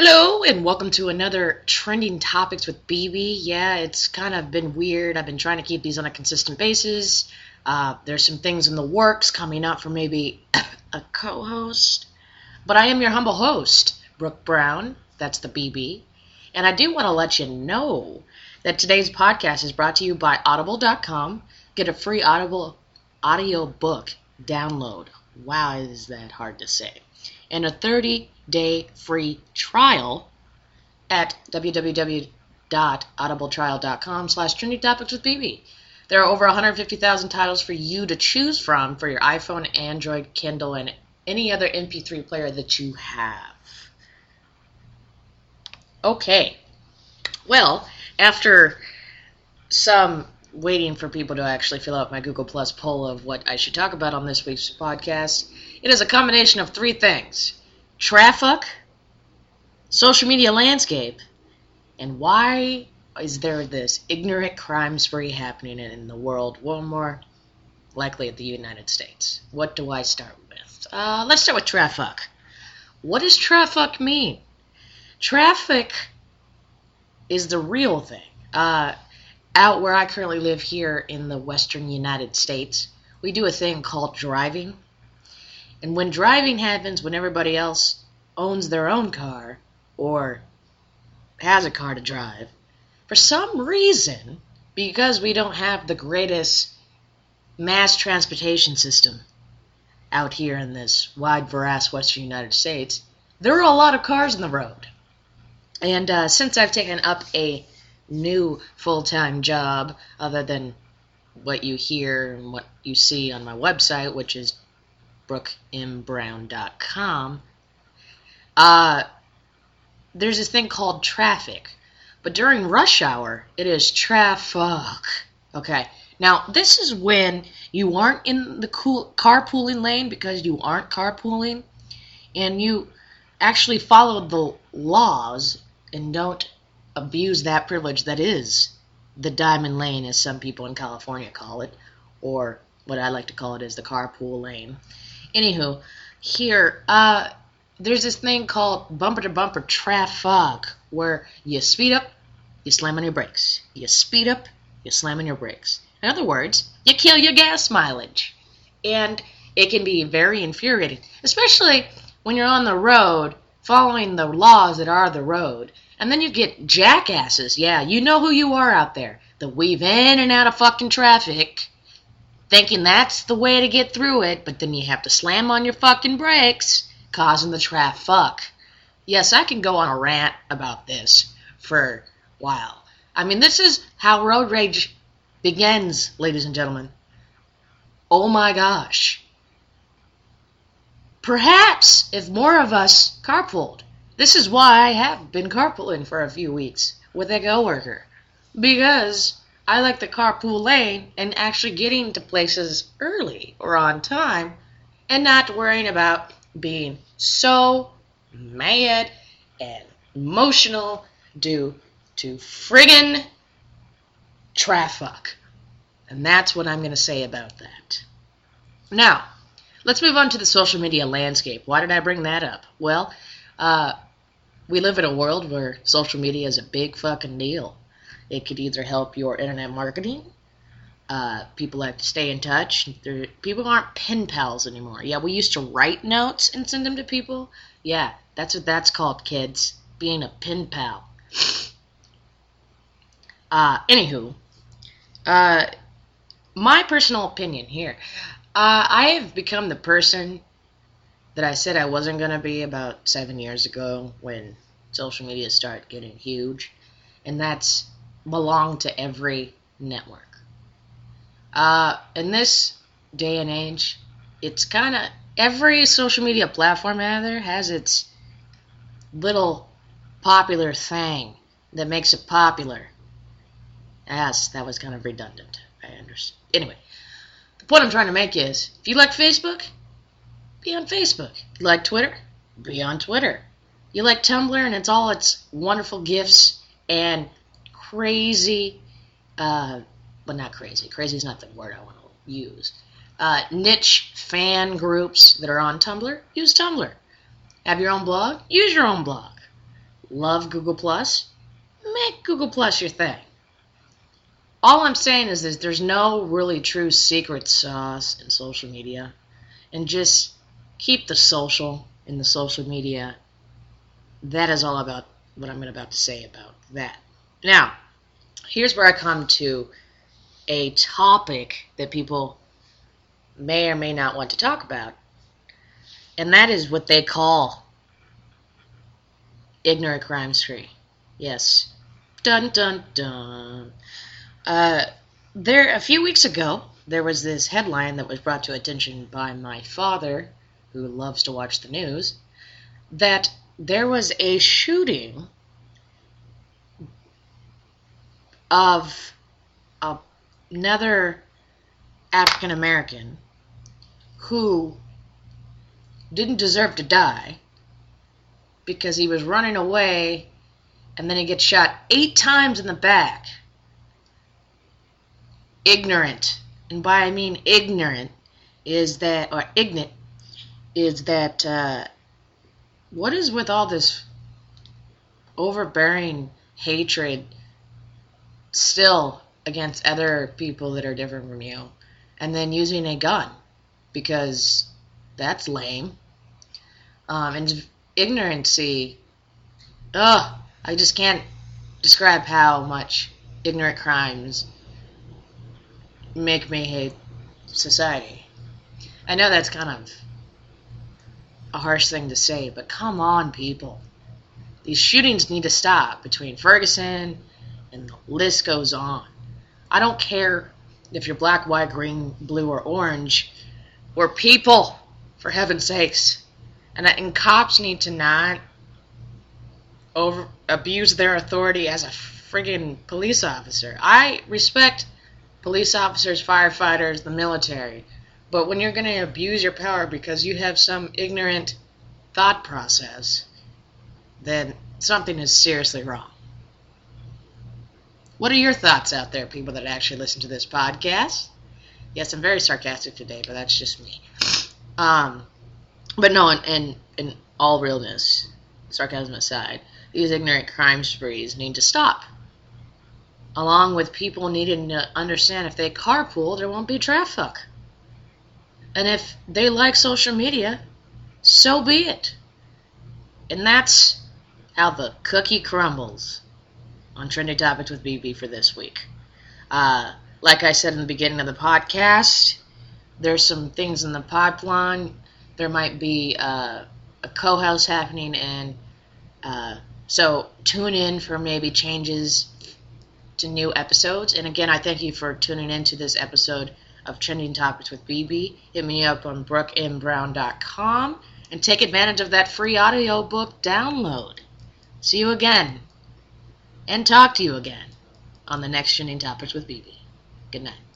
Hello and welcome to another trending topics with BB. Yeah, it's kind of been weird. I've been trying to keep these on a consistent basis. Uh, there's some things in the works coming up for maybe a co-host, but I am your humble host, Brooke Brown. That's the BB, and I do want to let you know that today's podcast is brought to you by Audible.com. Get a free Audible audio book download. Wow, is that hard to say? And a 30 day free trial at www.audibletrial.com slash trending topics with BB. There are over 150,000 titles for you to choose from for your iPhone, Android, Kindle, and any other MP3 player that you have. Okay. Well, after some waiting for people to actually fill out my Google Plus poll of what I should talk about on this week's podcast, it is a combination of three things traffic, social media landscape, and why is there this ignorant crime spree happening in the world? Well, more likely at the United States. What do I start with? Uh, let's start with traffic. What does traffic mean? Traffic is the real thing. Uh, out where I currently live here in the western United States, we do a thing called driving. And when driving happens, when everybody else owns their own car or has a car to drive, for some reason, because we don't have the greatest mass transportation system out here in this wide, vast western United States, there are a lot of cars in the road. And uh, since I've taken up a new full time job, other than what you hear and what you see on my website, which is brookmbrown.com. uh, there's this thing called traffic. But during rush hour, it is traffic. Okay. Now, this is when you aren't in the cool carpooling lane because you aren't carpooling and you actually follow the laws and don't abuse that privilege that is the diamond lane, as some people in California call it, or what I like to call it is the carpool lane. Anywho, here, uh, there's this thing called bumper to bumper traffic, where you speed up, you slam on your brakes. You speed up, you slam on your brakes. In other words, you kill your gas mileage. And it can be very infuriating, especially when you're on the road following the laws that are the road. And then you get jackasses. Yeah, you know who you are out there. That weave in and out of fucking traffic, thinking that's the way to get through it, but then you have to slam on your fucking brakes, causing the traffic. fuck. Yes, I can go on a rant about this for a while. I mean, this is how road rage begins, ladies and gentlemen. Oh my gosh. Perhaps if more of us carpooled, this is why I have been carpooling for a few weeks with a coworker. Because I like the carpool lane and actually getting to places early or on time and not worrying about being so mad and emotional due to friggin' traffic. And that's what I'm going to say about that. Now, let's move on to the social media landscape. Why did I bring that up? Well, uh, we live in a world where social media is a big fucking deal. It could either help your internet marketing. Uh, people like to stay in touch. They're, people aren't pen pals anymore. Yeah, we used to write notes and send them to people. Yeah, that's what that's called, kids. Being a pen pal. Uh, anywho, uh, my personal opinion here. Uh, I have become the person that I said I wasn't going to be about seven years ago when social media started getting huge, and that's belong to every network. Uh, in this day and age, it's kind of every social media platform out there has its little popular thing that makes it popular. Yes, that was kind of redundant. I understand. Anyway, the point I'm trying to make is if you like Facebook, be on Facebook. You like Twitter? Be on Twitter. You like Tumblr and it's all its wonderful gifts and crazy, uh, well, not crazy. Crazy is not the word I want to use. Uh, niche fan groups that are on Tumblr, use Tumblr. Have your own blog? Use your own blog. love Google Plus, make Google Plus your thing. All I'm saying is, is there's no really true secret sauce in social media. And just keep the social in the social media. That is all about what I'm about to say about that. Now, here's where I come to a topic that people may or may not want to talk about. And that is what they call ignorant crime spree. Yes. Dun dun dun. Uh, there, a few weeks ago, there was this headline that was brought to attention by my father, who loves to watch the news, that there was a shooting of another African American who didn't deserve to die because he was running away and then he gets shot eight times in the back. Ignorant. And by I mean ignorant is that, or ignorant, is that, uh, what is with all this overbearing hatred still against other people that are different from you? And then using a gun because that's lame. Um, and ignorancy, ugh, I just can't describe how much ignorant crimes make me hate society. I know that's kind of a harsh thing to say, but come on, people. These shootings need to stop between Ferguson and the list goes on. I don't care if you're black, white, green, blue, or orange. We're people, for heaven's sakes. And, uh, and cops need to not over abuse their authority as a friggin' police officer. I respect police officers, firefighters, the military. But when you're going to abuse your power because you have some ignorant thought process, then something is seriously wrong. What are your thoughts out there, people that actually listen to this podcast? Yes, I'm very sarcastic today, but that's just me. Um, but no, in, in, in all realness, sarcasm aside, these ignorant crime sprees need to stop. Along with people needing to understand if they carpool, there won't be traffic. And if they like social media, so be it. And that's how the cookie crumbles on Trending Topics with BB for this week. Uh, like I said in the beginning of the podcast, there's some things in the pipeline. There might be uh, a co-house happening, and uh, so tune in for maybe changes to new episodes. And again, I thank you for tuning in to this episode of Trending Topics with BB. Hit me up on brookmbrown.com and take advantage of that free audiobook download. See you again and talk to you again on the next Trending Topics with BB. Good night.